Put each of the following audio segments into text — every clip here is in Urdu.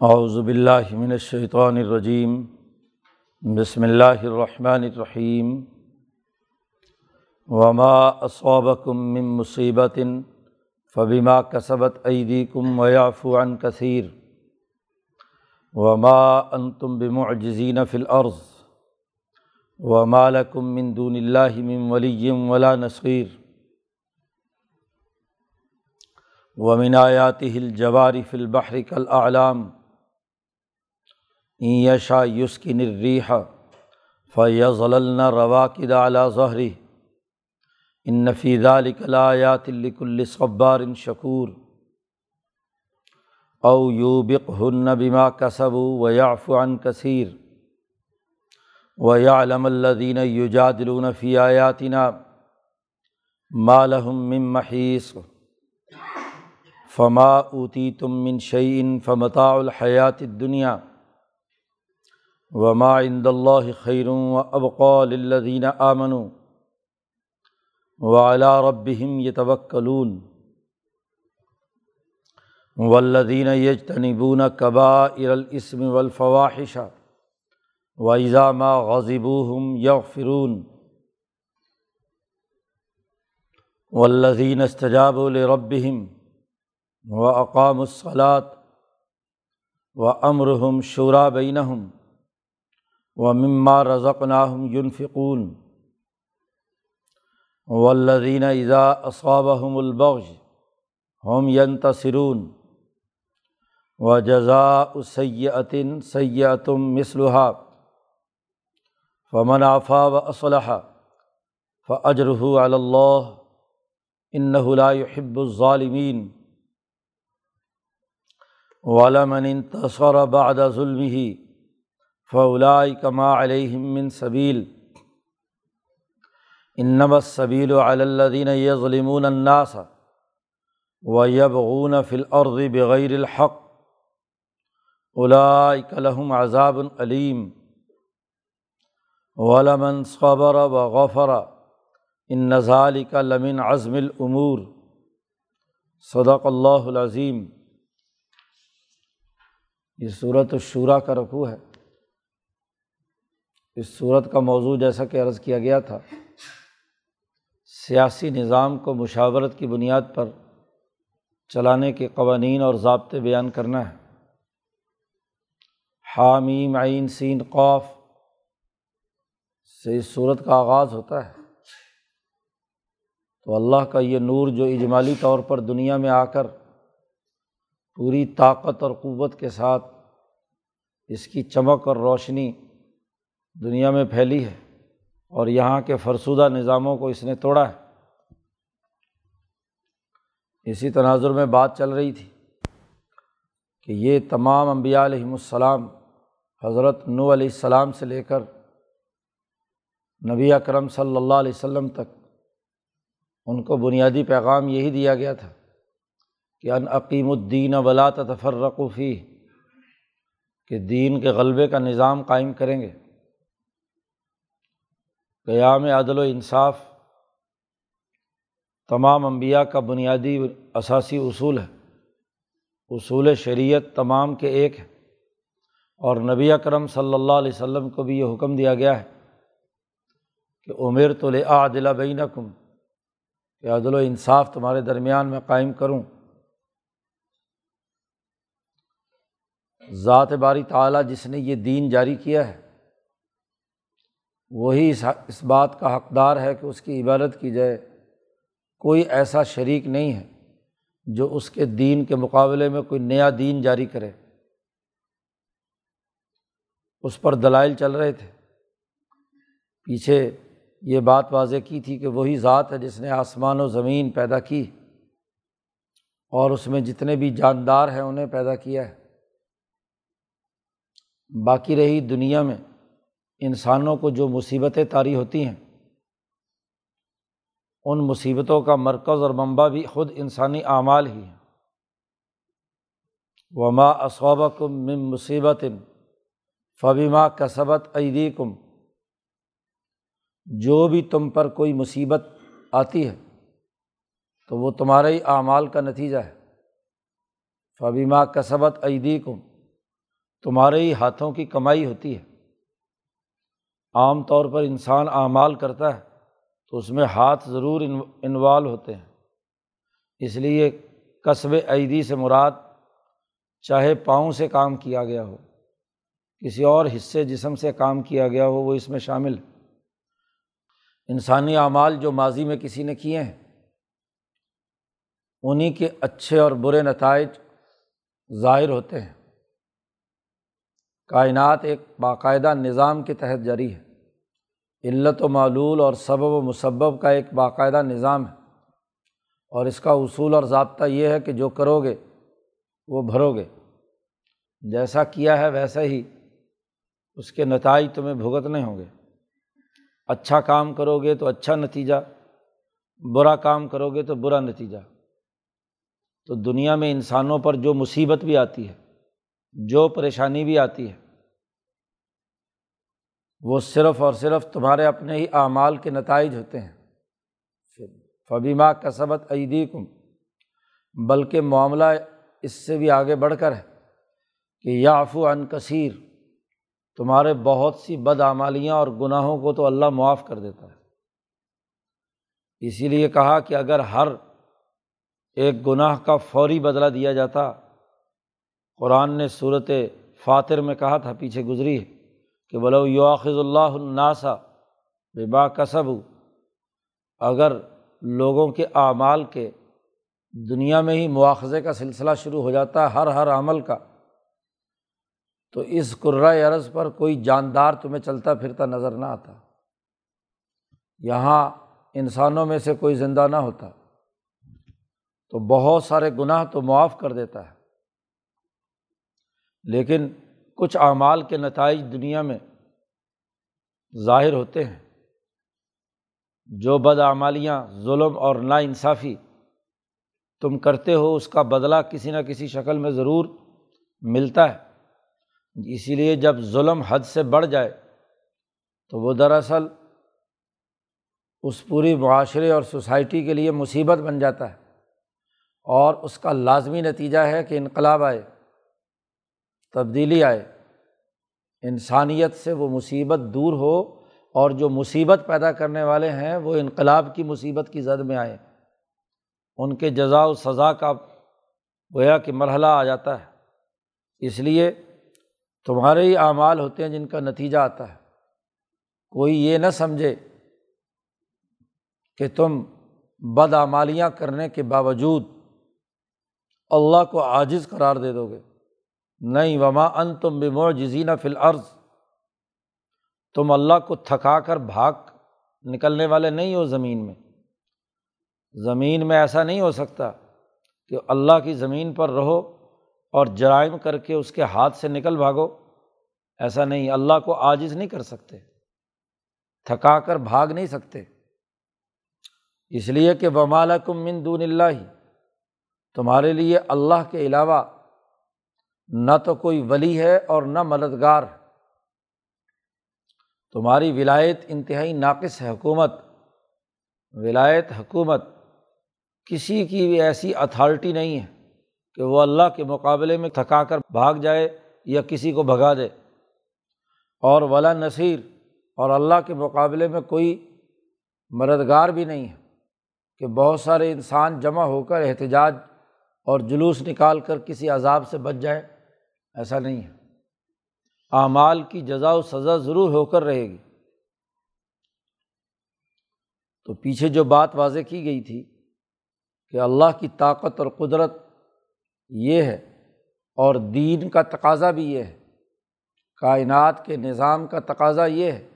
باللہ من الشیطان الرجیم، بسم اللہ الرحمن الرحیم، وما اصابکم من مصیبت فبما کسبت ایدیکم ویعفو عن کثیر، وما انتم بمعجزین فی الارض، وما لکم من دون اللہ من ولی ولا نصیر، ومن آیاتہ الجوار فی البحر کالاعلام یشا یسکن الریح فیض النا رواقد علی ظہری ان نفیز الکلایات الکل صبار شکور او یوبق ہن بما کسب و یاف عن کثیر و یعلم الدین یجادلون فی آیاتنا مالہم من محیص فما اوتی تم من شعین فمتاء الحیات دنیا وما عند اللہ خیر و ابقال الدین آمن و علا ربہم یتوکلون والذین یجتنبون کبائر الاسم والفواحش و ما غضبوہم یغفرون والذین استجابوا لربہم و اقام الصلاۃ و امرحم شعرا بینہم و مما رضق ناہم یونفقون ولدین اذا اصابہم البغش ہم ین تصرون و جزا سیعتن سیاتم مصلحہ فمن آفا و اسلحہ فجرح اللّہ لا يحب الظالمین ولمن تصور بعد ظلم فولا کما علیہمن صبیل انب صبیل الدین ظلمون الناس و یبغون فل عرض بغیر الحق الحم عذاب العلیم ولمن صبر و غفر ان نظال کا لمن عزم العمور صدق اللہ العظیم یہ صورت الشورا کا رقوع ہے اس صورت کا موضوع جیسا کہ عرض کیا گیا تھا، سیاسی نظام کو مشاورت کی بنیاد پر چلانے کے قوانین اور ضابطے بیان کرنا ہے۔ حامیم عین سین قوف سے اس صورت کا آغاز ہوتا ہے۔ تو اللہ کا یہ نور جو اجمالی طور پر دنیا میں آ کر پوری طاقت اور قوت کے ساتھ اس کی چمک اور روشنی دنیا میں پھیلی ہے اور یہاں کے فرسودہ نظاموں کو اس نے توڑا ہے۔ اسی تناظر میں بات چل رہی تھی کہ یہ تمام انبیاء علیہم السلام حضرت نو علیہ السلام سے لے کر نبی اکرم صلی اللہ علیہ وسلم تک ان کو بنیادی پیغام یہی دیا گیا تھا کہ ان عقیم الدین ولا تفرقفی کہ دین کے غلبے کا نظام قائم کریں گے۔ قیام عدل و انصاف تمام انبیاء کا بنیادی اثاثی اصول ہے۔ اصول شریعت تمام کے ایک ہے۔ اور نبی اکرم صلی اللہ علیہ وسلم کو بھی یہ حکم دیا گیا ہے کہ عمر تو لے عدلہ بین کم کہ عدل و انصاف تمہارے درمیان میں قائم کروں۔ ذات باری تعلیٰ جس نے یہ دین جاری کیا ہے وہی اس بات کا حقدار ہے کہ اس کی عبادت کی جائے۔ کوئی ایسا شریک نہیں ہے جو اس کے دین کے مقابلے میں کوئی نیا دین جاری کرے۔ اس پر دلائل چل رہے تھے۔ پیچھے یہ بات واضح کی تھی کہ وہی ذات ہے جس نے آسمان و زمین پیدا کی اور اس میں جتنے بھی جاندار ہیں انہیں پیدا کیا ہے۔ باقی رہی دنیا میں انسانوں کو جو مصیبتیں طاری ہوتی ہیں، ان مصیبتوں کا مرکز اور منبع بھی خود انسانی اعمال ہی ہیں۔ وما اسوبہ کم مم مصیبت فبیما کسبت عیدی کم جو بھی تم پر کوئی مصیبت آتی ہے، تو وہ تمہارے ہی اعمال کا نتیجہ ہے۔ فبیما کسبت عیدی کم تمہارے ہی ہاتھوں کی کمائی ہوتی ہے۔ عام طور پر انسان اعمال کرتا ہے، تو اس میں ہاتھ ضرور انوالو ہوتے ہیں۔ اس لیے قصب عیدی سے مراد چاہے پاؤں سے کام کیا گیا ہو، کسی اور حصے جسم سے کام کیا گیا ہو، وہ اس میں شامل انسانی اعمال جو ماضی میں کسی نے کیے ہیں انہیں کے اچھے اور برے نتائج ظاہر ہوتے ہیں۔ کائنات ایک باقاعدہ نظام کے تحت جاری ہے۔ علت و معلول اور سبب و مسبب کا ایک باقاعدہ نظام ہے۔ اور اس کا اصول اور ضابطہ یہ ہے کہ جو کرو گے وہ بھرو گے جیسا کیا ہے ویسا ہی اس کے نتائج تمہیں بھگتنے ہوں گے۔ اچھا کام کرو گے تو اچھا نتیجہ، برا کام کرو گے تو برا نتیجہ۔ تو دنیا میں انسانوں پر جو مصیبت بھی آتی ہے، جو پریشانی بھی آتی ہے وہ صرف اور صرف تمہارے اپنے ہی اعمال کے نتائج ہوتے ہیں۔ فبیما کسبت عیدی کم بلکہ معاملہ اس سے بھی آگے بڑھ کر ہے کہ یافو عن کثیر، تمہارے بہت سی بدعمالیاں اور گناہوں کو تو اللہ معاف کر دیتا ہے۔ اسی لیے کہا کہ اگر ہر ایک گناہ کا فوری بدلہ دیا جاتا، قرآن نے صورت فاتر میں کہا تھا، پیچھے گزری ہے۔ کہ بولو یواخذ اللہ الناسا ببا کسب اگر لوگوں کے اعمال کے دنیا میں ہی مواخذے کا سلسلہ شروع ہو جاتا ہے ہر ہر عمل کا، تو اس قرۂۂ عرض پر کوئی جاندار تمہیں چلتا پھرتا نظر نہ آتا۔ یہاں انسانوں میں سے کوئی زندہ نہ ہوتا۔ تو بہت سارے گناہ تو معاف کر دیتا ہے۔ لیکن کچھ اعمال کے نتائج دنیا میں ظاہر ہوتے ہیں۔ جو بدعمالیاں، ظلم اور نا انصافی تم کرتے ہو، اس کا بدلہ کسی نہ کسی شکل میں ضرور ملتا ہے۔ اسی لیے جب ظلم حد سے بڑھ جائے، تو وہ دراصل اس پوری معاشرے اور سوسائٹی کے لیے مصیبت بن جاتا ہے۔ اور اس کا لازمی نتیجہ ہے کہ انقلاب آئے۔ تبدیلی آئے۔ انسانیت سے وہ مصیبت دور ہو اور جو مصیبت پیدا کرنے والے ہیں وہ انقلاب کی مصیبت کی زد میں آئے۔ ان کے جزا و سزا کا گویا کہ مرحلہ آ جاتا ہے۔ اس لیے تمہارے ہی اعمال ہوتے ہیں جن کا نتیجہ آتا ہے۔ کوئی یہ نہ سمجھے کہ تم بدعمالیاں کرنے کے باوجود اللہ کو عاجز قرار دے دو گے۔ نہیں، وما ان تم بمو جزینہ فی العرض تم اللہ کو تھکا کر بھاگ نکلنے والے نہیں ہو زمین میں۔ زمین میں ایسا نہیں ہو سکتا کہ اللہ کی زمین پر رہو اور جرائم کر کے اس کے ہاتھ سے نکل بھاگو۔ ایسا نہیں، اللہ کو عاجز نہیں کر سکتے، تھکا کر بھاگ نہیں سکتے۔ اس لیے کہ بمالا کم من دون اللہ ہی تمہارے لیے اللہ کے علاوہ نہ تو کوئی ولی ہے اور نہ مددگار تمہاری ولایت انتہائی ناقص ہے، حکومت۔ ولایت، حکومت، کسی کی بھی ایسی اتھارٹی نہیں ہے کہ وہ اللہ کے مقابلے میں تھکا کر بھاگ جائے یا کسی کو بھگا دے۔ اور ولا نصیر، اور اللہ کے مقابلے میں کوئی مددگار بھی نہیں ہے کہ بہت سارے انسان جمع ہو کر احتجاج اور جلوس نکال کر کسی عذاب سے بچ جائے ایسا نہیں ہے۔ اعمال کی جزا و سزا ضرور ہو کر رہے گی۔ تو پیچھے جو بات واضح کی گئی تھی کہ اللہ کی طاقت اور قدرت یہ ہے اور دین کا تقاضا بھی یہ ہے۔ کائنات کے نظام کا تقاضا یہ ہے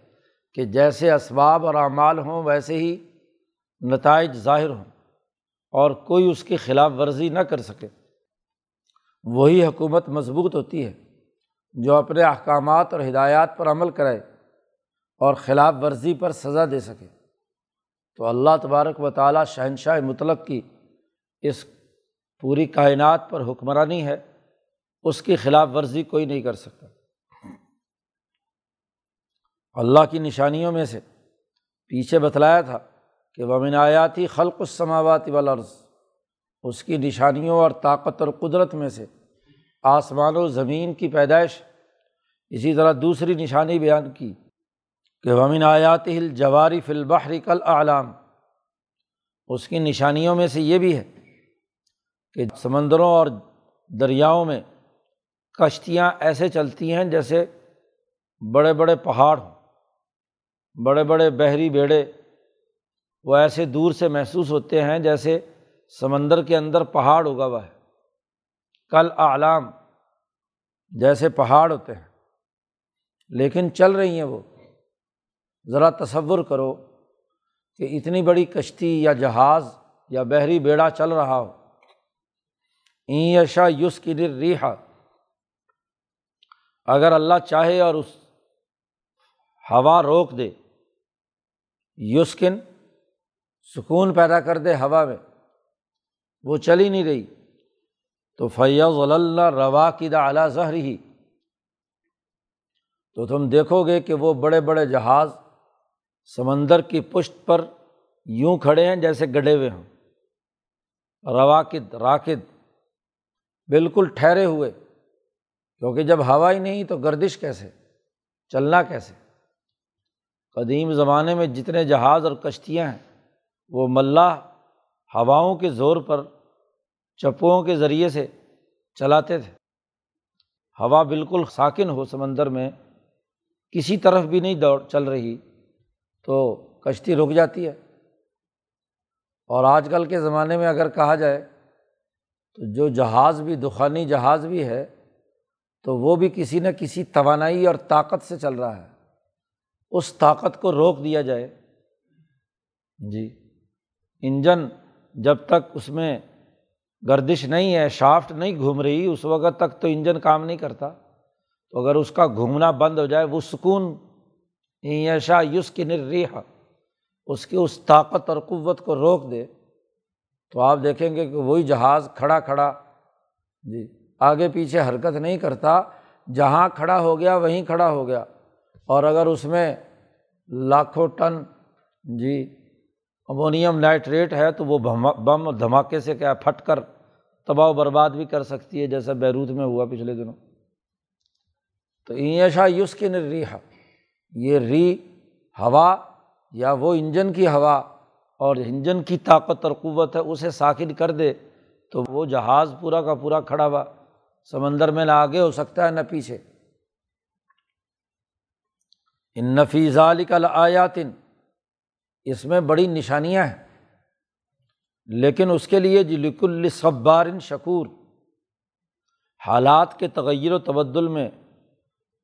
کہ جیسے اسباب اور اعمال ہوں، ویسے ہی نتائج ظاہر ہوں اور کوئی اس کی خلاف ورزی نہ کر سکے۔ وہی حکومت مضبوط ہوتی ہے جو اپنے احکامات اور ہدایات پر عمل کرے اور خلاف ورزی پر سزا دے سکے۔ تو اللہ تبارک و تعالیٰ شہنشاہ مطلق کی اس پوری کائنات پر حکمرانی ہے، اس کی خلاف ورزی کوئی نہیں کر سکتا۔ اللہ کی نشانیوں میں سے پیچھے بتلایا تھا کہ ومن آیاتی خلق السماوات والارض اس کی نشانیوں اور طاقت اور قدرت میں سے آسمان و زمین کی پیدائش۔ اسی طرح دوسری نشانی بیان کی کہ ومن آیات ہل جواری فلبحری کل اعلام اس کی نشانیوں میں سے یہ بھی ہے کہ سمندروں اور دریاؤں میں کشتیاں ایسے چلتی ہیں جیسے بڑے بڑے پہاڑ ہوں، بڑے بڑے بحری بیڑے۔ وہ ایسے دور سے محسوس ہوتے ہیں جیسے سمندر کے اندر پہاڑ اگا ہوا ہے۔ کل اعلام جیسے پہاڑ ہوتے ہیں، لیکن چل رہی ہیں وہ۔ ذرا تصور کرو کہ اتنی بڑی کشتی یا جہاز یا بحری بیڑا چل رہا ہو۔ ایشا یوس کی ریحا اگر اللہ چاہے اور اس ہوا روک دے یوسکن سکون پیدا کر دے ہوا میں۔ وہ چل ہی نہیں رہی۔ تو فیض اللہ روا کی دا اعلیٰ زہر ہی تو تم دیکھو گے کہ وہ بڑے بڑے جہاز سمندر کی پشت پر یوں کھڑے ہیں جیسے گڑے ہوئے ہوں۔ رواقد راکد، بالکل ٹھہرے ہوئے۔ کیونکہ جب ہوا ہی نہیں تو گردش کیسے؟ چلنا کیسے؟ قدیم زمانے میں جتنے جہاز اور کشتیاں ہیں، وہ ملاح ہواؤں کے زور پر، چپوؤں کے ذریعے سے چلاتے تھے۔ ہوا بالکل ساکن ہو سمندر میں، کسی طرف بھی نہیں دوڑ چل رہی، تو کشتی رک جاتی ہے۔ اور آج کل کے زمانے میں اگر کہا جائے تو جو جہاز بھی، دخانی جہاز بھی ہے، تو وہ بھی کسی نہ کسی توانائی اور طاقت سے چل رہا ہے۔ اس طاقت کو روک دیا جائے۔ جی انجن جب تک اس میں گردش نہیں ہے، شافٹ نہیں گھوم رہی، اس وقت تک تو انجن کام نہیں کرتا۔ تو اگر اس کا گھومنا بند ہو جائے، وہ سکون۔ شاہ یوس کی نریحا اس کی اس طاقت اور قوت کو روک دے۔ تو آپ دیکھیں گے کہ وہی جہاز کھڑا کھڑا جی آگے پیچھے حرکت نہیں کرتا۔ جہاں کھڑا ہو گیا، وہیں کھڑا ہو گیا۔ اور اگر اس میں لاکھوں ٹن جی امونیم نائٹریٹ ہے تو وہ بم دھماکے سے کیا پھٹ کر تباہ و برباد بھی کر سکتی ہے جیسا بیروت میں ہوا پچھلے دنوں۔ تو ایشا یوس کی نریحا یہ ری ہوا یا وہ انجن کی ہوا اور انجن کی طاقت اور قوت ہے، اسے ساکن کر دے تو وہ جہاز پورا کا پورا کھڑا ہوا، سمندر میں نہ آگے ہو سکتا ہے نہ پیچھے۔ ان نفیز علی کل آیاتن اس میں بڑی نشانیاں ہیں۔ لیکن اس کے لیے جی جلک الصبارن شکور، حالات کے تغیر و تبدل میں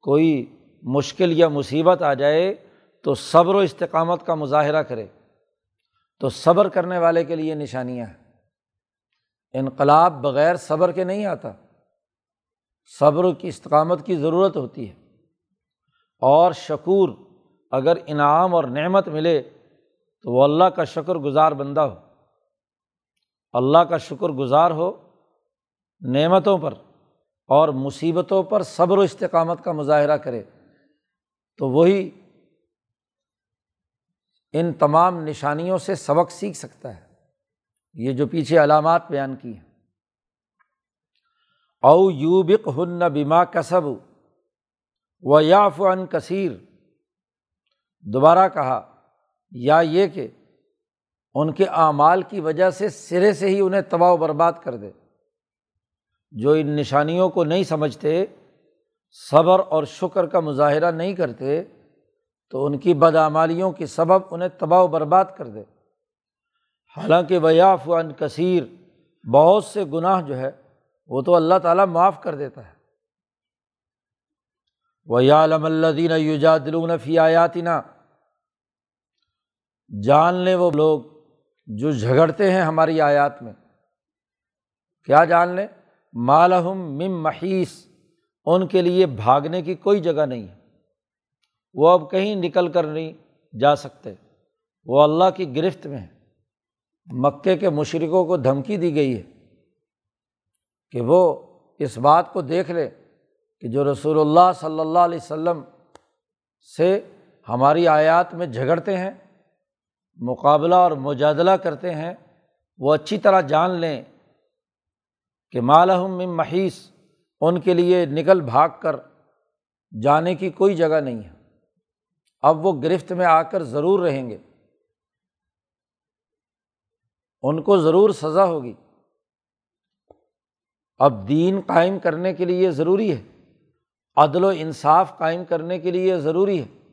کوئی مشکل یا مصیبت آ جائے تو صبر و استقامت کا مظاہرہ کرے۔ تو صبر کرنے والے کے لیے نشانیاں ہیں۔ انقلاب بغیر صبر کے نہیں آتا۔ صبر کی استقامت کی ضرورت ہوتی ہے۔ اور شکور، اگر انعام اور نعمت ملے تو وہ اللہ کا شکر گزار بندہ ہو۔ اللہ کا شکر گزار ہو نعمتوں پر اور مصیبتوں پر صبر و استقامت کا مظاہرہ کرے۔ تو وہی ان تمام نشانیوں سے سبق سیکھ سکتا ہے۔ یہ جو پیچھے علامات بیان کی ہیں۔ او یوبک ہن بیما کسب و یاف ان کثیر۔ دوبارہ کہا یا یہ کہ ان کے اعمال کی وجہ سے سرے سے ہی انہیں تباہ و برباد کر دے۔ جو ان نشانیوں کو نہیں سمجھتے، صبر اور شکر کا مظاہرہ نہیں کرتے، تو ان کی بدعمالیوں کی سبب انہیں تباہ و برباد کر دے۔ حالانکہ ویاف ان کثیر، بہت سے گناہ جو ہے، وہ تو اللہ تعالیٰ معاف کر دیتا ہے۔ وہ یا علم اللہ یوجا دلون فی آیاتینہ جان لیں وہ لوگ جو جھگڑتے ہیں ہماری آیات میں۔ کیا جان لیں؟ مالحم مم محیث ان کے لیے بھاگنے کی کوئی جگہ نہیں ہے۔ وہ اب کہیں نکل کر نہیں جا سکتے۔ وہ اللہ کی گرفت میں ہے مکے کے مشرقوں کو دھمکی دی گئی ہے کہ وہ اس بات کو دیکھ لے کہ جو رسول اللہ صلی اللہ علیہ وسلم سے ہماری آیات میں جھگڑتے ہیں مقابلہ اور مجادلہ کرتے ہیں، وہ اچھی طرح جان لیں کہ مالحم محیث ان کے لیے نکل بھاگ کر جانے کی کوئی جگہ نہیں ہے۔ اب وہ گرفت میں آ کر ضرور رہیں گے۔ ان کو ضرور سزا ہوگی۔ اب دین قائم کرنے کے لیے ضروری ہے۔ عدل و انصاف قائم کرنے کے لیے ضروری ہے۔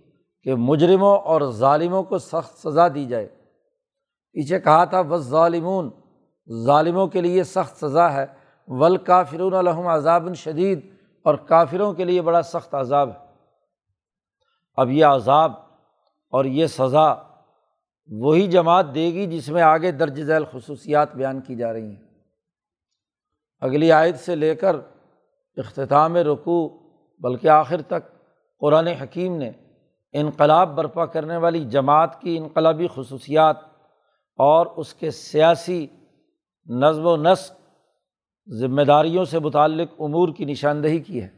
کہ مجرموں اور ظالموں کو سخت سزا دی جائے۔ پیچھے کہا تھا بس ظالمون ظالموں کے لیے سخت سزا ہے۔ ول کافرون الحم عذاب شدید اور کافروں کے لیے بڑا سخت عذاب ہے۔ اب یہ عذاب اور یہ سزا وہی جماعت دے گی جس میں آگے درج ذیل خصوصیات بیان کی جا رہی ہیں۔ اگلی آیت سے لے کر اختتام رکوع، بلکہ آخر تک قرآن حکیم نے انقلاب برپا کرنے والی جماعت کی انقلابی خصوصیات اور اس کے سیاسی نظم و نسق ذمہ داریوں سے متعلق امور کی نشاندہی کی ہے۔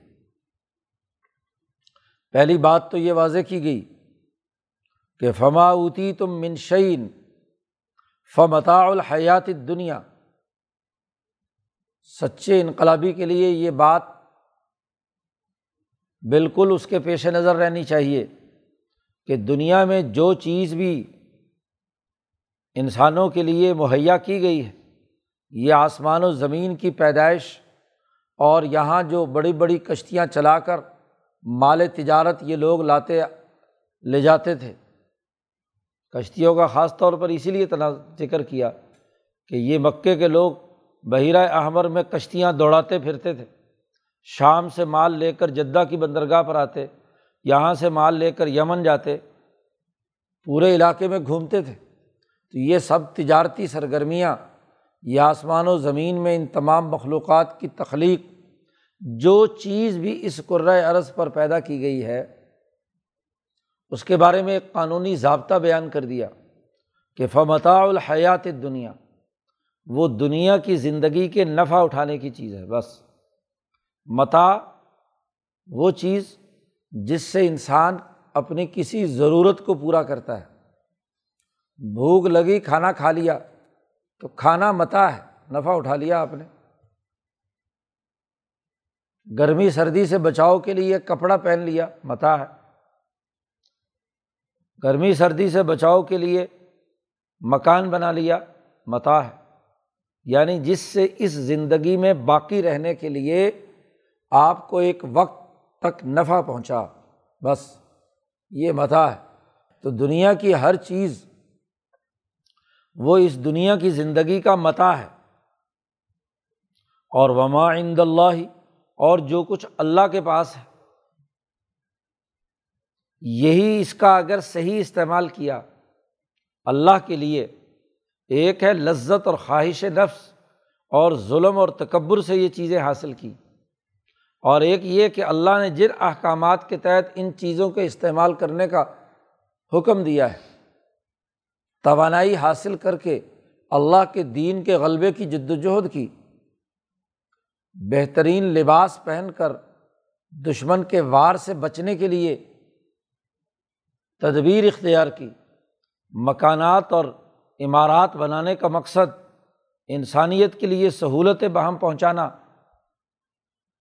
پہلی بات تو یہ واضح کی گئی کہ فما اوتی تم منشین فمتا الحیات دنیا سچے انقلابی کے لیے یہ بات بالکل اس کے پیش نظر رہنی چاہیے۔ کہ دنیا میں جو چیز بھی انسانوں کے لیے مہیا کی گئی ہے، یہ آسمان و زمین کی پیدائش اور یہاں جو بڑی بڑی کشتیاں چلا کر مال تجارت یہ لوگ لاتے، لے جاتے تھے۔ کشتیوں کا خاص طور پر اسی لیے تنا ذکر کیا کہ یہ مکے کے لوگ بحیرہ احمر میں کشتیاں دوڑاتے پھرتے تھے۔ شام سے مال لے کر جدہ کی بندرگاہ پر آتے۔ یہاں سے مال لے کر یمن جاتے، پورے علاقے میں گھومتے تھے۔ تو یہ سب تجارتی سرگرمیاں، یہ آسمان و زمین میں ان تمام مخلوقات کی تخلیق جو چیز بھی اس قرۂۂ عرض پر پیدا کی گئی ہے، اس کے بارے میں ایک قانونی ضابطہ بیان کر دیا کہ فمتا الحیات دنیا وہ دنیا کی زندگی کے نفع اٹھانے کی چیز ہے، بس۔ متا وہ چیز جس سے انسان اپنی کسی ضرورت کو پورا کرتا ہے۔ بھوک لگی، کھانا کھا لیا، تو کھانا متا ہے، نفع اٹھا لیا آپ نے۔ گرمی، سردی سے بچاؤ کے لیے کپڑا پہن لیا، متا ہے۔ گرمی، سردی سے بچاؤ کے لیے مکان بنا لیا، متا ہے۔ یعنی جس سے اس زندگی میں باقی رہنے کے لیے آپ کو ایک وقت تک نفع پہنچا۔ بس، یہ متا ہے۔ تو دنیا کی ہر چیز، وہ اس دنیا کی زندگی کا متا ہے۔ اور وما عند اللہ، اور جو کچھ اللہ کے پاس ہے۔ یہی اس کا اگر صحیح استعمال کیا، اللہ کے لیے، ایک ہے لذت اور خواہش نفس اور ظلم اور تکبر سے یہ چیزیں حاصل کی۔ اور ایک یہ کہ اللہ نے جن احکامات کے تحت ان چیزوں کے استعمال کرنے کا حکم دیا ہے، توانائی حاصل کر کے اللہ کے دین کے غلبے کی جد وجہد کی، بہترین لباس پہن کر دشمن کے وار سے بچنے کے لیے تدبیر اختیار کی، مکانات اور عمارات بنانے کا مقصد، انسانیت کے لیے سہولت بہم پہنچانا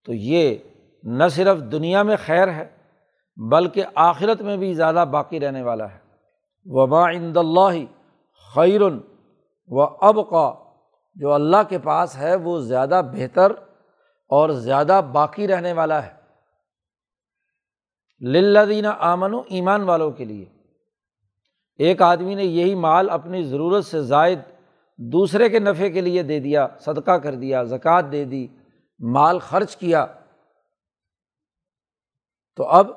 تو یہ نہ صرف دنیا میں خیر ہے، بلکہ آخرت میں بھی زیادہ باقی رہنے والا ہے۔ وبا عند اللہ خیرن و اب کا جو اللہ کے پاس ہے، وہ زیادہ بہتر اور زیادہ باقی رہنے والا ہے۔ للدینہ آمن و ایمان والوں کے لیے۔ ایک آدمی نے یہی مال اپنی ضرورت سے زائد دوسرے کے نفع کے لیے دے دیا، صدقہ کر دیا، زکوٰۃ دے دی۔ مال خرچ کیا، تو اب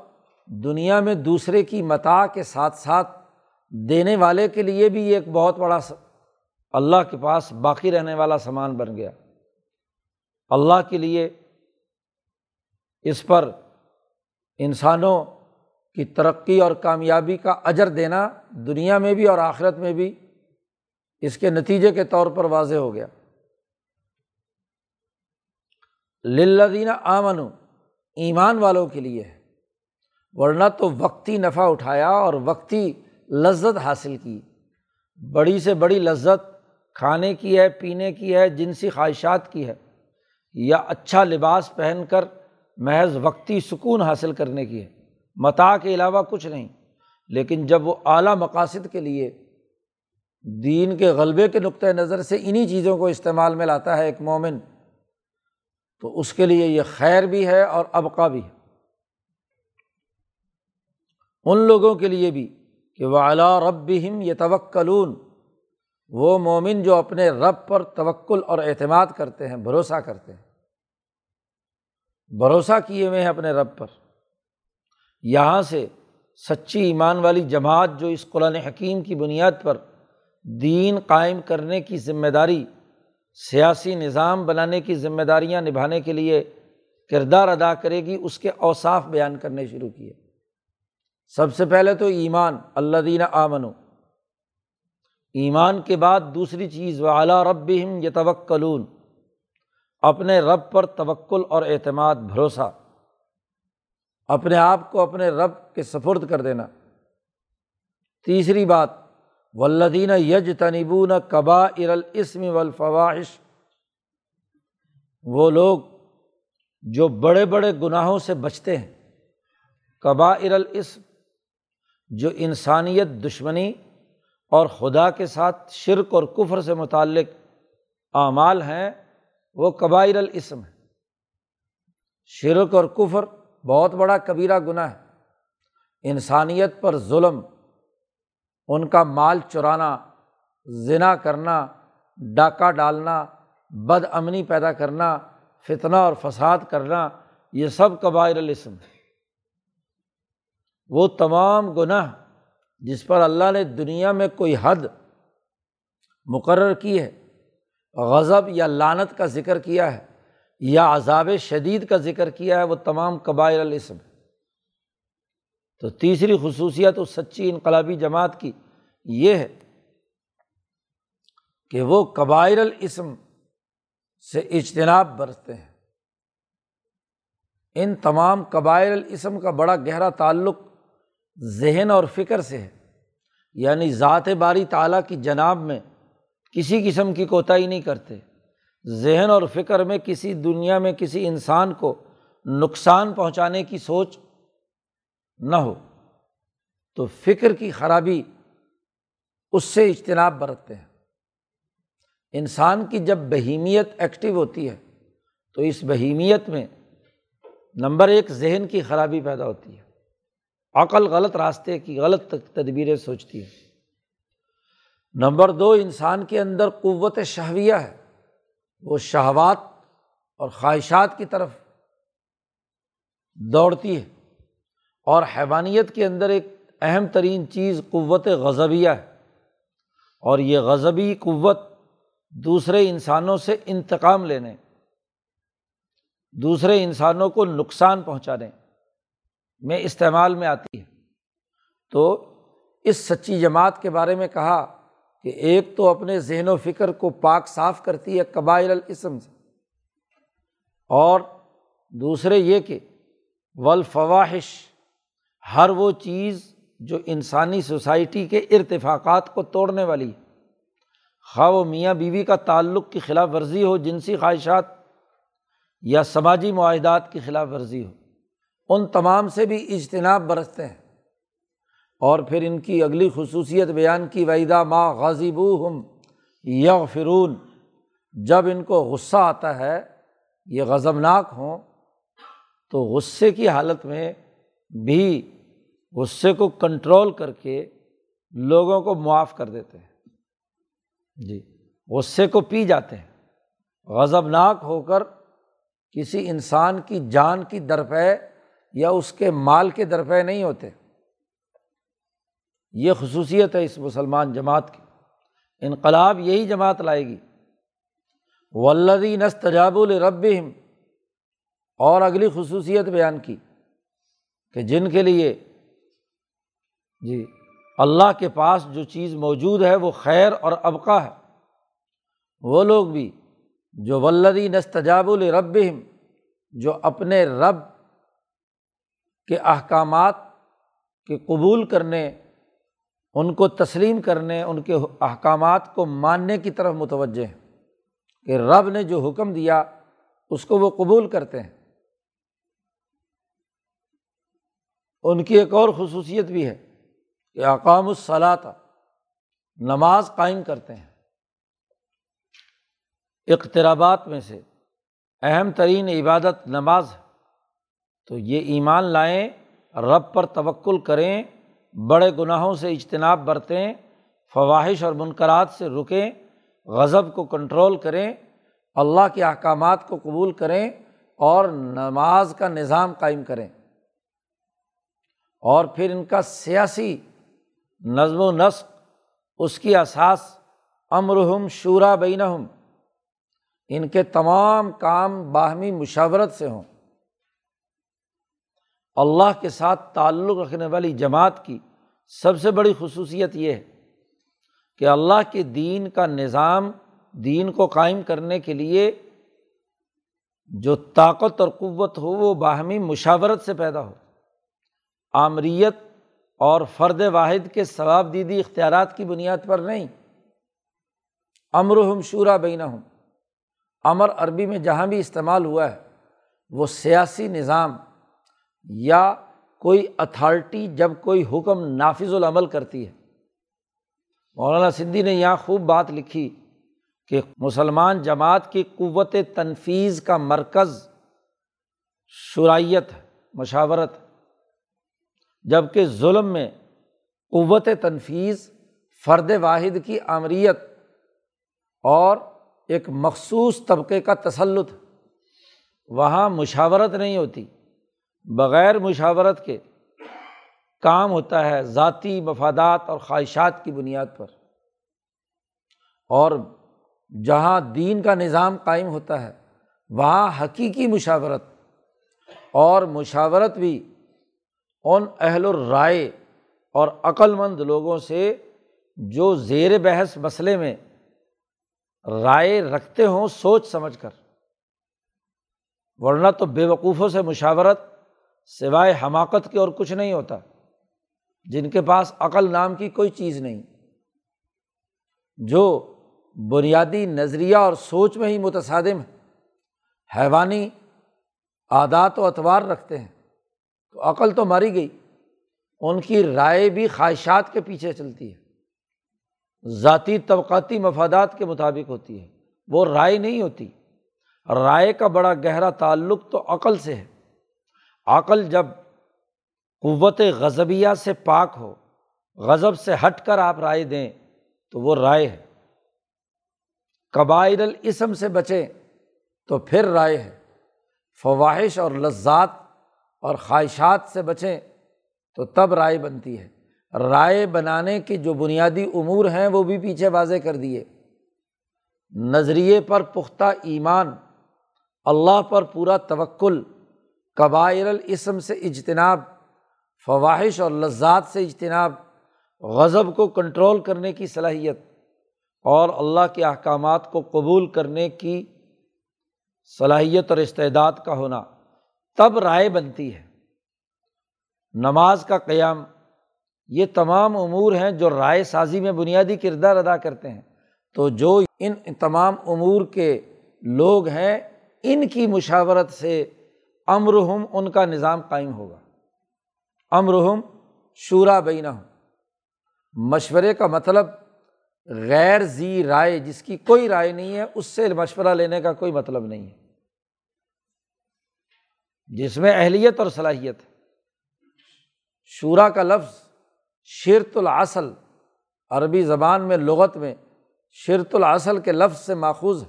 دنیا میں دوسرے کی متا کے ساتھ ساتھ دینے والے کے لیے بھی ایک بہت بڑا اللہ کے پاس باقی رہنے والا سامان بن گیا۔ اللہ کے لیے اس پر انسانوں کی ترقی اور کامیابی کا اجر دینا دنیا میں بھی اور آخرت میں بھی اس کے نتیجے کے طور پر واضح ہو گیا۔ للدینہ آمن ایمان والوں کے لیے ہے۔ ورنہ تو وقتی نفع اٹھایا اور وقتی لذت حاصل کی۔ بڑی سے بڑی لذت کھانے کی ہے، پینے کی ہے، جنسی خواہشات کی ہے۔ یا اچھا لباس پہن کر محض وقتی سکون حاصل کرنے کی ہے۔ متا کے علاوہ کچھ نہیں۔ لیکن جب وہ اعلیٰ مقاصد کے لیے دین کے غلبے کے نقطۂ نظر سے انہیں چیزوں کو استعمال میں لاتا ہے، ایک مومن تو اس کے لیے یہ خیر بھی ہے اور ابقا بھی ہے۔ ان لوگوں کے لیے بھی کہ وہ اعلیٰ رب ہم یہ توکلون وہ مومن جو اپنے رب پر توکل اور اعتماد کرتے ہیں، بھروسہ کرتے ہیں۔ بھروسہ کیے ہوئے ہیں اپنے رب پر۔ یہاں سے سچی ایمان والی جماعت جو اس قرآن حکیم کی بنیاد پر دین قائم کرنے کی ذمہ داری سیاسی نظام بنانے کی ذمہ داریاں نبھانے کے لیے کردار ادا کرے گی، اس کے اوصاف بیان کرنے شروع کیے۔ سب سے پہلے تو ایمان اللہ دینہ آمن ایمان کے بعد دوسری چیز و اعلیٰ رب یہ توکلون اپنے رب پر توکل اور اعتماد، بھروسہ۔ اپنے آپ کو اپنے رب کے سفرد کر دینا۔ تیسری بات ولدین یج تنبون قبا ارلسم والفواحش۔ وہ لوگ جو بڑے بڑے گناہوں سے بچتے ہیں۔ قبا ارلسم جو انسانیت دشمنی اور خدا کے ساتھ شرک اور کفر سے متعلق اعمال ہیں، وہ قبائر الاسم ہے شرک اور کفر بہت بڑا کبیرہ گناہ ہے۔ انسانیت پر ظلم ان کا مال چرانا ذنا کرنا، ڈاکہ ڈالنا، بد امنی پیدا کرنا، فتنہ اور فساد کرنا، یہ سب قبائر الاسم ہے وہ تمام گناہ جس پر اللہ نے دنیا میں کوئی حد مقرر کی ہے، غضب یا لانت کا ذکر کیا ہے یا عذاب شدید کا ذکر کیا ہے، وہ تمام قبائل الاسم تو تیسری خصوصیت اس سچی انقلابی جماعت کی یہ ہے کہ وہ قبائل الاسم سے اجتناب برتتے ہیں۔ ان تمام قبائل الاسم کا بڑا گہرا تعلق ذہن اور فکر سے ہے۔ یعنی ذات باری تعلیٰ کی جناب میں کسی قسم کی کوتاہی نہیں کرتے۔ ذہن اور فکر میں کسی دنیا میں کسی انسان کو نقصان پہنچانے کی سوچ نہ ہو۔ تو فکر کی خرابی اس سے اجتناب برتتے ہیں۔ انسان کی جب بہیمیت ایکٹیو ہوتی ہے، تو اس بہیمیت میں نمبر ایک ذہن کی خرابی پیدا ہوتی ہے۔ عقل غلط راستے کی غلط تدبیریں سوچتی ہے نمبر دو، انسان کے اندر قوت شہویہ ہے۔ وہ شہوات اور خواہشات کی طرف دوڑتی ہے۔ اور حیوانیت کے اندر ایک اہم ترین چیز قوت غضبیہ ہے۔ اور یہ غضبی قوت دوسرے انسانوں سے انتقام لینے، دوسرے انسانوں کو نقصان پہنچانے میں استعمال میں آتی ہے۔ تو اس سچی جماعت کے بارے میں کہا کہ ایک تو اپنے ذہن و فکر کو پاک صاف کرتی ہے قبائل الاسم سے، اور دوسرے یہ کہ ولفواہش ہر وہ چیز جو انسانی سوسائٹی کے ارتفاقات کو توڑنے والی ہے۔ خواہ و میاں بیوی کا تعلق کی خلاف ورزی ہو، جنسی خواہشات یا سماجی معاہدات کی خلاف ورزی ہو، ان تمام سے بھی اجتناب برتتے ہیں۔ اور پھر ان کی اگلی خصوصیت بیان کی وعیدہ ماں غازیبو ہم یغ فرون جب ان کو غصہ آتا ہے، یہ غضبناک ہوں، تو غصے کی حالت میں بھی غصے کو کنٹرول کر کے لوگوں کو معاف کر دیتے ہیں۔ جی غصے کو پی جاتے ہیں۔ غضبناک ہو کر کسی انسان کی جان کی درپے یا اس کے مال کے درپے نہیں ہوتے۔ یہ خصوصیت ہے اس مسلمان جماعت کی۔ انقلاب یہی جماعت لائے گی۔ ولدی نستجاب الرب اور اگلی خصوصیت بیان کی کہ جن کے لیے جی اللہ کے پاس جو چیز موجود ہے وہ خیر اور ابقا ہے۔ وہ لوگ بھی جو ولدی نستجاب الرب جو اپنے رب کے احکامات کے قبول کرنے، ان کو تسلیم کرنے، ان کے احکامات کو ماننے کی طرف متوجہ ہیں کہ رب نے جو حکم دیا اس کو وہ قبول کرتے ہیں۔ ان کی ایک اور خصوصیت بھی ہے۔ کہ اقام الصلاۃ نماز قائم کرتے ہیں۔ اقترابات میں سے اہم ترین عبادت نماز ہے۔ تو یہ ایمان لائیں، رب پر توکل کریں، بڑے گناہوں سے اجتناب برتیں فواہش اور منقرات سے رکیں، غضب کو کنٹرول کریں، اللہ کے احکامات کو قبول کریں اور نماز کا نظام قائم کریں۔ اور پھر ان کا سیاسی نظم و نسق، اس کی اساس امرحم شعرا بینہم، ان کے تمام کام باہمی مشاورت سے ہوں۔ اللہ کے ساتھ تعلق رکھنے والی جماعت کی سب سے بڑی خصوصیت یہ ہے کہ اللہ کے دین کا نظام دین کو قائم کرنے کے لیے جو طاقت اور قوت ہو وہ باہمی مشاورت سے پیدا ہو۔ آمریت اور فرد واحد کے ثواب دیدی اختیارات کی بنیاد پر نہیں۔ امر ہم شعرا بینا ہوں امر عربی میں جہاں بھی استعمال ہوا ہے، وہ سیاسی نظام یا کوئی اتھارٹی جب کوئی حکم نافذ العمل کرتی ہے۔ مولانا سندھی نے یہاں خوب بات لکھی کہ مسلمان جماعت کی قوت تنفیذ کا مرکز شرائط مشاورت جبکہ ظلم میں قوت تنفیذ، فرد واحد کی آمریت اور ایک مخصوص طبقے کا تسلط، وہاں مشاورت نہیں ہوتی۔ بغیر مشاورت کے کام ہوتا ہے ذاتی مفادات اور خواہشات کی بنیاد پر۔ اور جہاں دین کا نظام قائم ہوتا ہے، وہاں حقیقی مشاورت اور مشاورت بھی ان اہل الرائے اور عقلمند لوگوں سے جو زیر بحث مسئلے میں رائے رکھتے ہوں، سوچ سمجھ کر۔ ورنہ تو بے وقوفوں سے مشاورت سوائے حماقت کے اور کچھ نہیں ہوتا، جن کے پاس عقل نام کی کوئی چیز نہیں۔ جو بنیادی نظریہ اور سوچ میں ہی متصادم ہے حیوانی عادات و اطوار رکھتے ہیں۔ تو عقل تو ماری گئی، ان کی رائے بھی خواہشات کے پیچھے چلتی ہے۔ ذاتی طبقاتی مفادات کے مطابق ہوتی ہے، وہ رائے نہیں ہوتی۔ رائے کا بڑا گہرا تعلق تو عقل سے ہے۔ عقل جب قوت غضبیہ سے پاک ہو، غضب سے ہٹ کر آپ رائے دیں، تو وہ رائے ہے۔ قبائل الاسم سے بچیں، تو پھر رائے ہے۔ فواہش اور لذات اور خواہشات سے بچیں تو تب رائے بنتی ہے۔ رائے بنانے کے جو بنیادی امور ہیں وہ بھی پیچھے واضح کر دیے۔ نظریے پر پختہ ایمان، اللہ پر پورا توکل، قبائل الاسم سے اجتناب فواہش اور لذات سے اجتناب، غضب کو کنٹرول کرنے کی صلاحیت اور اللہ کے احکامات کو قبول کرنے کی صلاحیت اور استعداد کا ہونا۔ تب رائے بنتی ہے۔ نماز کا قیام، یہ تمام امور ہیں جو رائے سازی میں بنیادی کردار ادا کرتے ہیں۔ تو جو ان تمام امور کے لوگ ہیں، ان کی مشاورت سے امرحم ان کا نظام قائم ہوگا۔ امرحم شعرا بینا مشورے کا مطلب غیر زی رائے، جس کی کوئی رائے نہیں ہے، اس سے مشورہ لینے کا کوئی مطلب نہیں ہے۔ جس میں اہلیت اور صلاحیت ہے۔ شعرا کا لفظ شرط الاصل عربی زبان میں لغت میں شرط الاصل کے لفظ سے ماخوذ ہے۔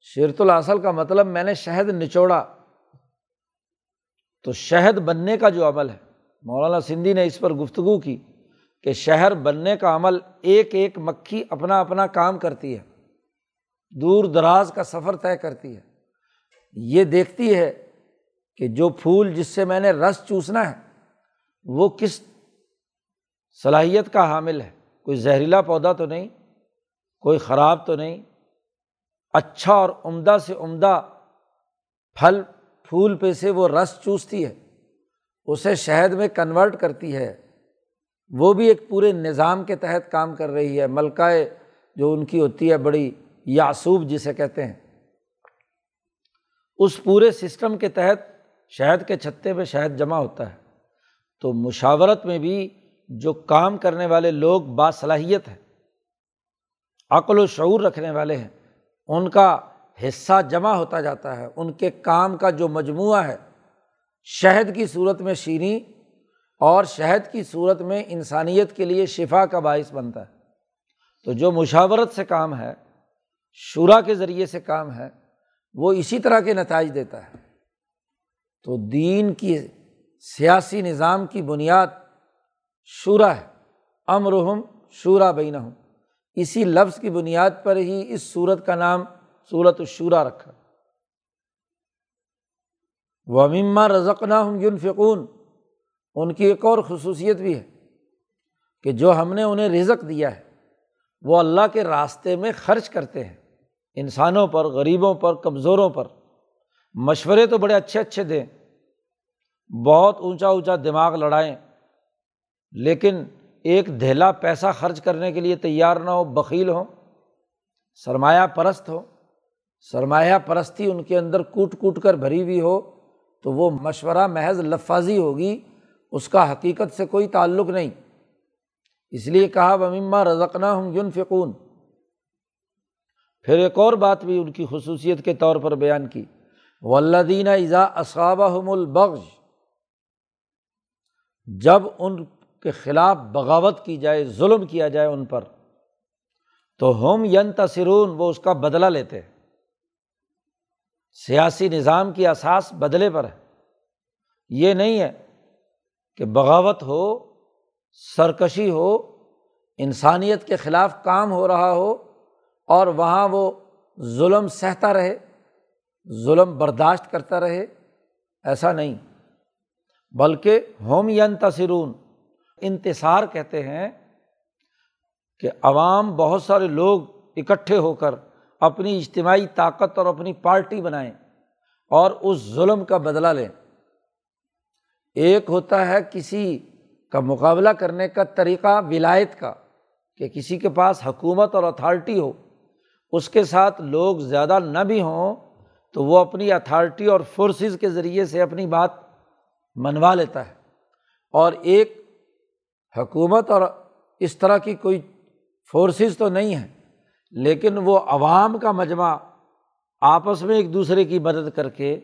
شرط الاصل کا مطلب میں نے شہد نچوڑا۔ تو شہد بننے کا جو عمل ہے، مولانا سندھی نے اس پر گفتگو کی کہ شہر بننے کا عمل ایک ایک مکھی اپنا اپنا کام کرتی ہے، دور دراز کا سفر طے کرتی ہے۔ یہ دیکھتی ہے کہ جو پھول جس سے میں نے رس چوسنا ہے، وہ کس صلاحیت کا حامل ہے؟ کوئی زہریلا پودا تو نہیں، کوئی خراب تو نہیں۔ اچھا اور عمدہ سے عمدہ پھل، پھول پہ سے وہ رس چوستی ہے، اسے شہد میں کنورٹ کرتی ہے۔ وہ بھی ایک پورے نظام کے تحت کام کر رہی ہے ملکائے جو ان کی ہوتی ہے بڑی یاسوب جسے کہتے ہیں۔ اس پورے سسٹم کے تحت شہد کے چھتے پہ شہد جمع ہوتا ہے۔ تو مشاورت میں بھی جو کام کرنے والے لوگ باصلاحیت ہیں، عقل و شعور رکھنے والے ہیں، ان کا حصہ جمع ہوتا جاتا ہے، ان کے کام کا جو مجموعہ ہے، شہد کی صورت میں شیریں اور شہد کی صورت میں انسانیت کے لیے شفا کا باعث بنتا ہے۔ تو جو مشاورت سے کام ہے شعرا کے ذریعے سے کام ہے، وہ اسی طرح کے نتائج دیتا ہے۔ تو دین کی سیاسی نظام کی بنیاد شعرا ہے۔ امرحم شعرا بین ہوں اسی لفظ کی بنیاد پر ہی اس صورت کا نام صورت الشورا رکھا۔ وہ مما رزقنا ہم یون فکون ان کی ایک اور خصوصیت بھی ہے کہ جو ہم نے انہیں رزق دیا ہے، وہ اللہ کے راستے میں خرچ کرتے ہیں۔ انسانوں پر، غریبوں پر، کمزوروں پر۔ مشورے تو بڑے اچھے اچھے دیں، بہت اونچا اونچا دماغ لڑائیں، لیکن ایک دھیلا پیسہ خرچ کرنے کے لیے تیار نہ ہو بکیل ہوں سرمایہ پرست ہو، سرمایہ پرستی ان کے اندر کوٹ کوٹ کر بھری ہوئی ہو، تو وہ مشورہ محض لفاظی ہوگی، اس کا حقیقت سے کوئی تعلق نہیں۔ اس لیے کہا، ومما رزقنا ہوں یون فکون پھر ایک اور بات بھی ان کی خصوصیت کے طور پر بیان کی۔ ولدینہ ایزا اصابہم البغ جب ان کے خلاف بغاوت کی جائے، ظلم کیا جائے ان پر، تو ہم ین تصرون وہ اس کا بدلہ لیتے سیاسی نظام کی اساس بدلے پر ہے۔ یہ نہیں ہے کہ بغاوت ہو، سرکشی ہو، انسانیت کے خلاف کام ہو رہا ہو اور وہاں وہ ظلم سہتا رہے۔ ظلم برداشت کرتا رہے، ایسا نہیں۔ بلکہ ہوم ینتصرون، انتصار کہتے ہیں کہ عوام بہت سارے لوگ اکٹھے ہو کر اپنی اجتماعی طاقت اور اپنی پارٹی بنائیں اور اس ظلم کا بدلہ لیں۔ ایک ہوتا ہے کسی کا مقابلہ کرنے کا طریقہ ولایت کا، کہ کسی کے پاس حکومت اور اتھارٹی ہو، اس کے ساتھ لوگ زیادہ نہ بھی ہوں تو وہ اپنی اتھارٹی اور فورسز کے ذریعے سے اپنی بات منوا لیتا ہے۔ اور ایک حکومت اور اس طرح کی کوئی فورسز تو نہیں ہے لیکن وہ عوام کا مجمع آپس میں ایک دوسرے کی مدد کر کے،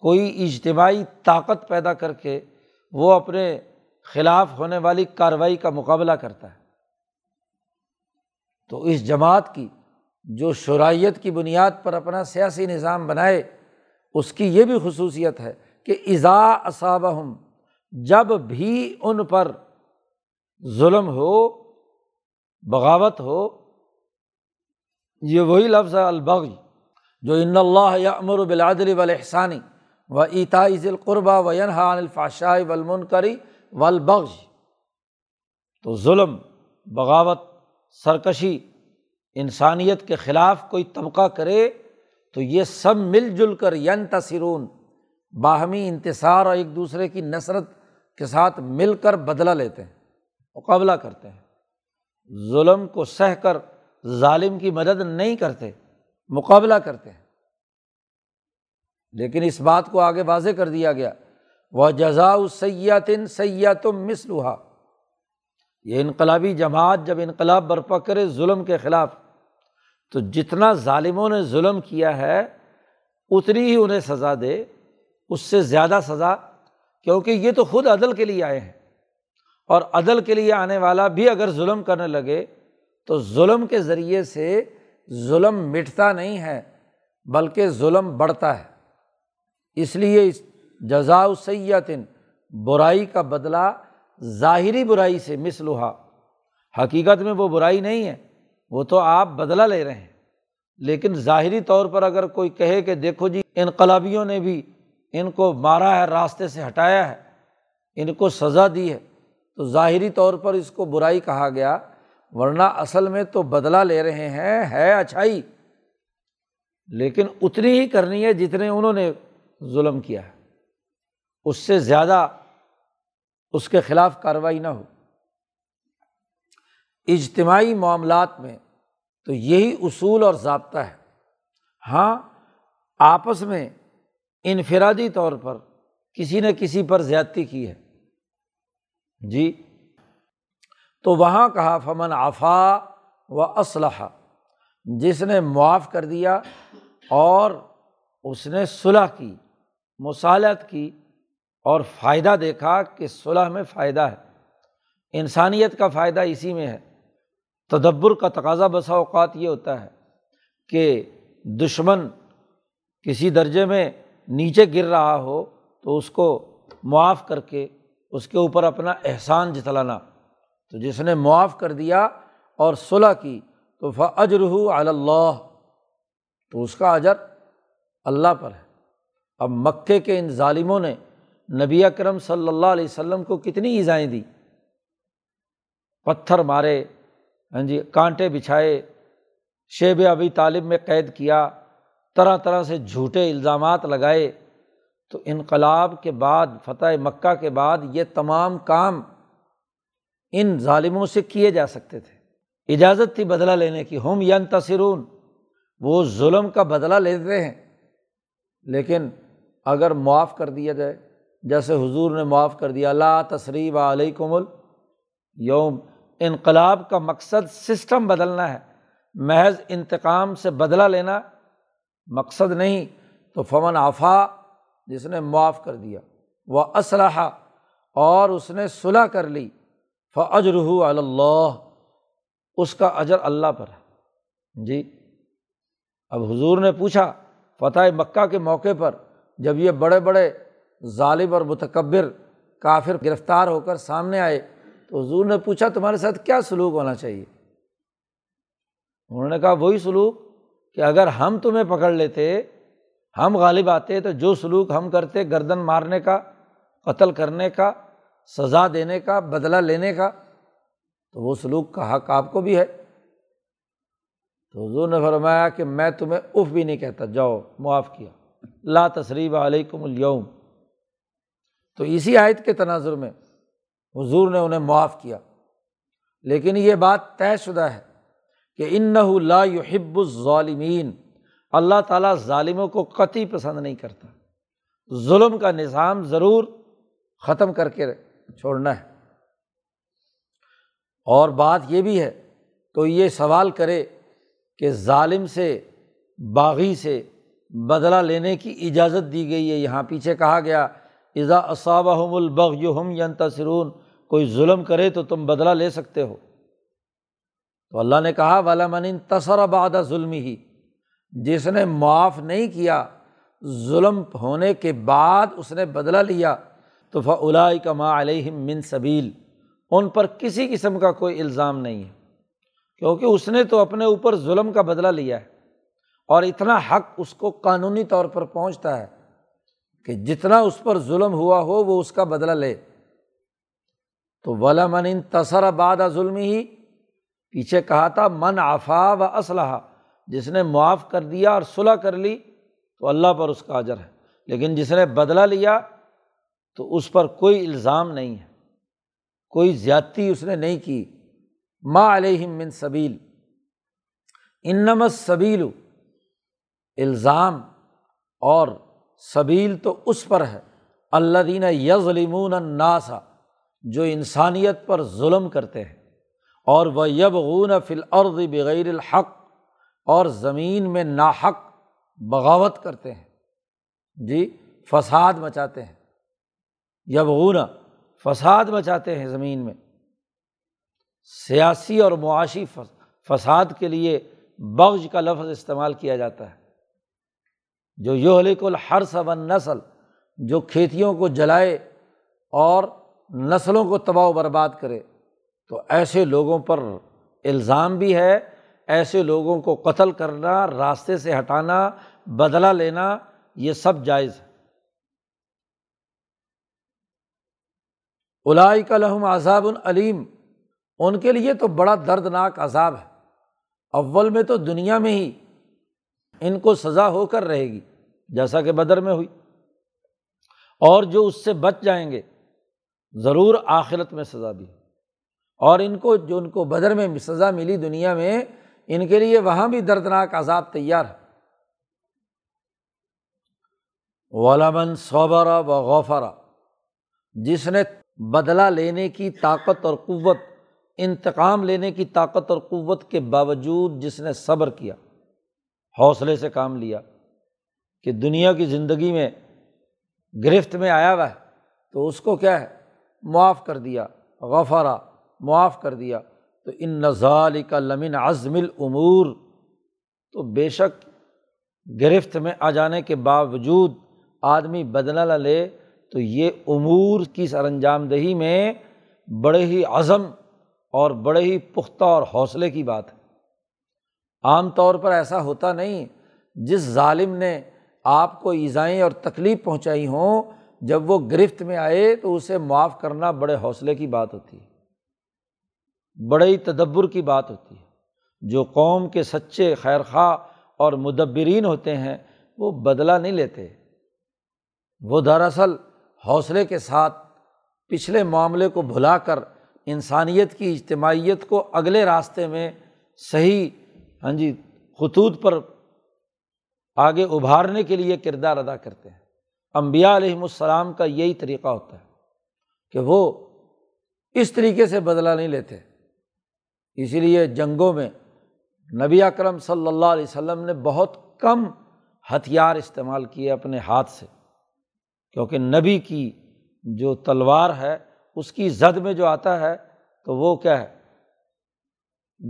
کوئی اجتماعی طاقت پیدا کر کے وہ اپنے خلاف ہونے والی کارروائی کا مقابلہ کرتا ہے۔ تو اس جماعت کی جو شرائط کی بنیاد پر اپنا سیاسی نظام بنائے، اس کی یہ بھی خصوصیت ہے کہ ازا اصابہم، جب بھی ان پر ظلم ہو، بغاوت ہو، یہ وہی لفظ ہے البغ جو ان اللہ یا امر بلادل وحسانی و عطاء القربہ و ینحا الفاشاء ولمن کری ولبغ تو ظلم، بغاوت، سرکشی انسانیت کے خلاف کوئی طبقہ کرے تو یہ سب مل جل کر ین تصرون باہمی انتصار اور ایک دوسرے کی نثرت کے ساتھ مل کر بدلہ لیتے ہیں، مقابلہ کرتے ہیں۔ ظلم کو سہ کر ظالم کی مدد نہیں کرتے، مقابلہ کرتے ہیں۔ لیکن اس بات کو آگے واضح کر دیا گیا۔ وہ جزا سیاتن سیاتم مسلوحا یہ انقلابی جماعت جب انقلاب برپا کرے ظلم کے خلاف تو جتنا ظالموں نے ظلم کیا ہے، اتنی ہی انہیں سزا دے۔ اس سے زیادہ سزا، کیونکہ یہ تو خود عدل کے لیے آئے ہیں۔ اور عدل کے لیے آنے والا بھی اگر ظلم کرنے لگے، تو ظلم کے ذریعے سے ظلم مٹتا نہیں ہے، بلکہ ظلم بڑھتا ہے۔ اس لیے جزا سیاتن برائی کا بدلہ ظاہری برائی سے مسلوحا حقیقت میں وہ برائی نہیں ہے، وہ تو آپ بدلا لے رہے ہیں۔ لیکن ظاہری طور پر اگر کوئی کہے کہ دیکھو جی انقلابیوں نے بھی ان کو مارا ہے، راستے سے ہٹایا ہے، ان کو سزا دی ہے، تو ظاہری طور پر اس کو برائی کہا گیا، ورنہ اصل میں تو بدلا لے رہے ہیں، ہے اچھائی لیکن اتنی ہی کرنی ہے جتنے انہوں نے ظلم کیا ہے۔ اس سے زیادہ اس کے خلاف کارروائی نہ ہو۔ اجتماعی معاملات میں تو یہی اصول اور ضابطہ ہے۔ ہاں آپس میں انفرادی طور پر کسی نے کسی پر زیادتی کی ہے۔ جی تو وہاں کہا، فمن آفا و اسلحہ جس نے معاف کر دیا اور اس نے صلح کی، مصالحت کی اور فائدہ دیکھا کہ صلح میں فائدہ ہے۔ انسانیت کا فائدہ اسی میں ہے۔ تدبر کا تقاضا بسا اوقات یہ ہوتا ہے کہ دشمن کسی درجے میں نیچے گر رہا ہو تو اس کو معاف کر کے اس کے اوپر اپنا احسان جتلانا۔ تو جس نے معاف کر دیا اور صلح کی تو فجر اللہ، تو اس کا اجر اللہ پر ہے۔ اب مکے کے ان ظالموں نے نبی اکرم صلی اللہ علیہ وسلم کو کتنی ایزائیں دی پتھر مارے ہاں جی کانٹے بچھائے، شیب ابھی طالب میں قید کیا، طرح طرح سے جھوٹے الزامات لگائے۔ تو انقلاب کے بعد، فتح مکہ کے بعد یہ تمام کام ان ظالموں سے کیے جا سکتے تھے۔ اجازت تھی بدلہ لینے کی، ہم ین تصرون وہ ظلم کا بدلہ لیتے ہیں۔ لیکن اگر معاف کر دیا جائے، جیسے حضور نے معاف کر دیا اللہ تصریب علیہ کمل یوم انقلاب کا مقصد سسٹم بدلنا ہے، محض انتقام سے بدلہ لینا مقصد نہیں۔ تو فمن آفا جس نے معاف کر دیا، وہ اسلحہ اور اس نے صلح کر لی فجر اللہ، اس کا اجر اللہ پر ہے۔ جی اب حضور نے پوچھا، فتح مکہ کے موقع پر جب یہ بڑے بڑے ظالم اور متکبر کافر گرفتار ہو کر سامنے آئے تو حضور نے پوچھا تمہارے ساتھ کیا سلوک ہونا چاہیے؟ انہوں نے کہا وہی سلوک کہ اگر ہم تمہیں پکڑ لیتے، ہم غالب آتے تو جو سلوک ہم کرتے، گردن مارنے کا، قتل کرنے کا، سزا دینے کا، بدلہ لینے کا، تو وہ سلوک کا حق آپ کو بھی ہے۔ تو حضور نے فرمایا کہ میں تمہیں اف بھی نہیں کہتا، جاؤ، معاف کیا۔ لا تصریب علیکم اليوم۔ تو اسی آیت کے تناظر میں حضور نے انہیں معاف کیا۔ لیکن یہ بات طے شدہ ہے کہ ان لا يحب الظالمین۔ اللہ تعالیٰ ظالموں کو قطعی پسند نہیں کرتا۔ ظلم کا نظام ضرور ختم کر کے چھوڑنا ہے۔ اور بات یہ بھی ہے، تو یہ سوال کرے کہ ظالم سے، باغی سے بدلہ لینے کی اجازت دی گئی ہے۔ یہاں پیچھے کہا گیا اضا اصابہم البغ یو ہم ینتصرون۔ کوئی ظلم کرے تو تم بدلہ لے سکتے ہو۔ تو اللہ نے کہا والا من تصر آباد ظلم ہی جس نے معاف نہیں کیا، ظلم ہونے کے بعد اس نے بدلہ لیا۔ تو فلا کا ما علیہم من صبیل ان پر کسی قسم کا کوئی الزام نہیں ہے۔ کیونکہ اس نے تو اپنے اوپر ظلم کا بدلہ لیا ہے۔ اور اتنا حق اس کو قانونی طور پر پہنچتا ہے کہ جتنا اس پر ظلم ہوا ہو، وہ اس کا بدلہ لے۔ تو ولا من ان تصر آباد ظلم ہی پیچھے کہا تھا، من آفا و اسلحہ جس نے معاف کر دیا اور صلاح کر لی، تو اللہ پر اس کا اجر ہے۔ لیکن جس نے بدلہ لیا، تو اس پر کوئی الزام نہیں ہے۔ کوئی زیادتی اس نے نہیں کی۔ ما علیہم من صبیل انمت صبیل الزام اور صبیل تو اس پر ہے۔ اللہ دین یظلمون الناسا جو انسانیت پر ظلم کرتے ہیں، اور وہ یبغون فی الارض بغیر الحق، اور زمین میں ناحق بغاوت کرتے ہیں۔ جی فساد مچاتے ہیں۔ یبغون، فساد مچاتے ہیں زمین میں۔ سیاسی اور معاشی فساد کے لیے بغض کا لفظ استعمال کیا جاتا ہے۔ جو یہلک الحرس و نسل جو کھیتیوں کو جلائے اور نسلوں کو تباہ و برباد کرے۔ تو ایسے لوگوں پر الزام بھی ہے، ایسے لوگوں کو قتل کرنا، راستے سے ہٹانا، بدلہ لینا، یہ سب جائز ہے۔ الائی کا لحم عذاب العلیم ان کے لیے تو بڑا دردناک عذاب ہے۔ اول میں تو دنیا میں ہی ان کو سزا ہو کر رہے گی، جیسا کہ بدر میں ہوئی۔ اور جو اس سے بچ جائیں گے ضرور آخرت میں سزا بھی اور ان کو، جو ان کو بدر میں سزا ملی دنیا میں، ان کے لیے وہاں بھی دردناک عذاب تیار ہے۔ غلامن صوبرا و غوفرا جس نے بدلہ لینے کی طاقت اور قوت، انتقام لینے کی طاقت اور قوت کے باوجود جس نے صبر کیا، حوصلے سے کام لیا کہ دنیا کی زندگی میں گرفت میں آیا ہوا ہے، تو اس کو کیا ہے؟ معاف کر دیا غفارہ معاف کر دیا۔ تو ان نظال کا لمن عزم العمور تو بے شک گرفت میں آ جانے کے باوجود آدمی بدلا لے، تو یہ امور کی سر انجام دہی میں بڑے ہی عزم اور بڑے ہی پختہ اور حوصلے کی بات ہے۔ عام طور پر ایسا ہوتا نہیں، جس ظالم نے آپ کو ایزائیں اور تکلیف پہنچائی ہوں جب وہ گرفت میں آئے تو اسے معاف کرنا بڑے حوصلے کی بات ہوتی ہے۔ بڑے ہی تدبر کی بات ہوتی ہے۔ جو قوم کے سچے خیر خواہ اور مدبرین ہوتے ہیں، وہ بدلا نہیں لیتے۔ وہ دراصل حوصلے کے ساتھ پچھلے معاملے کو بھلا کر انسانیت کی اجتماعیت کو اگلے راستے میں صحیح ہاں جی خطوط پر آگے ابھارنے کے لیے کردار ادا کرتے ہیں۔ امبیا علیہم السلام کا یہی طریقہ ہوتا ہے کہ وہ اس طریقے سے بدلا نہیں لیتے۔ اسی لیے جنگوں میں نبی اکرم صلی اللہ علیہ وسلم نے بہت کم ہتھیار استعمال کیے اپنے ہاتھ سے، کیونکہ نبی کی جو تلوار ہے، اس کی زد میں جو آتا ہے، تو وہ کیا ہے؟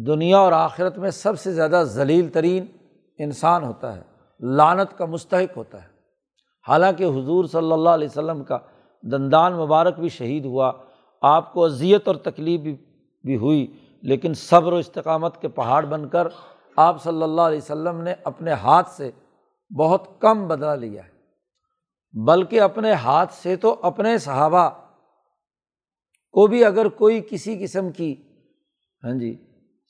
دنیا اور آخرت میں سب سے زیادہ ذلیل ترین انسان ہوتا ہے لانت کا مستحق ہوتا ہے۔ حالانکہ حضور صلی اللہ علیہ وسلم کا دندان مبارک بھی شہید ہوا، آپ کو اذیت اور تکلیف بھی بھی ہوئی، لیکن صبر و استقامت کے پہاڑ بن کر آپ صلی اللہ علیہ وسلم نے اپنے ہاتھ سے بہت کم بدلا لیا ہے۔ بلکہ اپنے ہاتھ سے تو اپنے صحابہ کو بھی اگر کوئی کسی قسم کی ہاں جی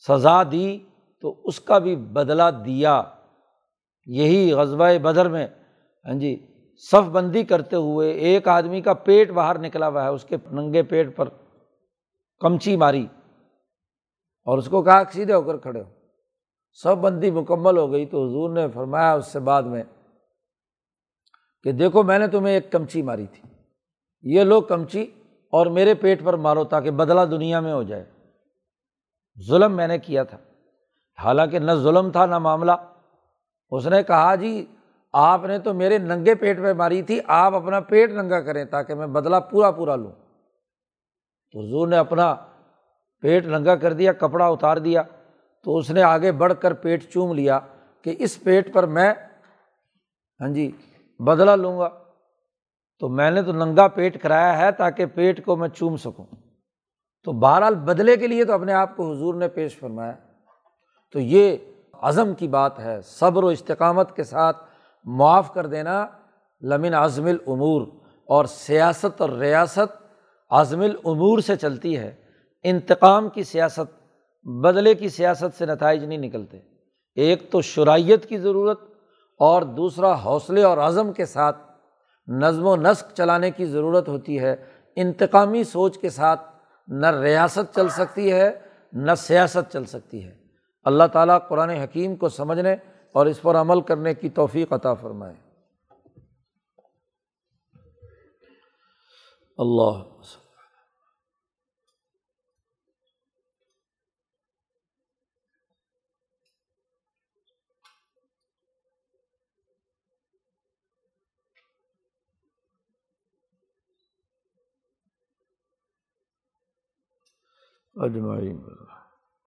سزا دی تو اس کا بھی بدلا دیا۔ یہی غزبۂ بدر میں ہاں جی صف بندی کرتے ہوئے ایک آدمی کا پیٹ باہر نکلا ہوا ہے، اس کے ننگے پیٹ پر کمچی ماری اور اس کو کہا سیدھے ہو کر کھڑے ہو۔ سب بندی مکمل ہو گئی تو حضور نے فرمایا اس سے بعد میں کہ دیکھو میں نے تمہیں ایک کمچی ماری تھی، یہ لوگ کمچی اور میرے پیٹ پر مارو تاکہ بدلا دنیا میں ہو جائے۔ ظلم میں نے کیا تھا، حالانکہ نہ ظلم تھا نہ معاملہ۔ اس نے کہا جی آپ نے تو میرے ننگے پیٹ پہ ماری تھی، آپ اپنا پیٹ ننگا کریں تاکہ میں بدلا پورا پورا لوں۔ تو حضور نے اپنا پیٹ ننگا کر دیا، کپڑا اتار دیا تو اس نے آگے بڑھ کر پیٹ چوم لیا کہ اس پیٹ پر میں ہاں جی بدلا لوں گا۔ تو میں نے تو ننگا پیٹ کرایا ہے تاکہ پیٹ کو میں چوم سکوں۔ تو بہرحال بدلے کے لیے تو اپنے آپ کو حضور نے پیش فرمایا۔ تو یہ عزم کی بات ہے، صبر و استقامت کے ساتھ معاف کر دینا، لمن عزم العمور اور سیاست اور ریاست عزم العمور سے چلتی ہے۔ انتقام کی سیاست، بدلے کی سیاست سے نتائج نہیں نکلتے۔ ایک تو شرائط کی ضرورت، اور دوسرا حوصلے اور عزم کے ساتھ نظم و نسق چلانے کی ضرورت ہوتی ہے۔ انتقامی سوچ کے ساتھ نہ ریاست چل سکتی ہے، نہ سیاست چل سکتی ہے۔ اللہ تعالیٰ قرآن حکیم کو سمجھنے اور اس پر عمل کرنے کی توفیق عطا فرمائے۔ اللہ اجمعین۔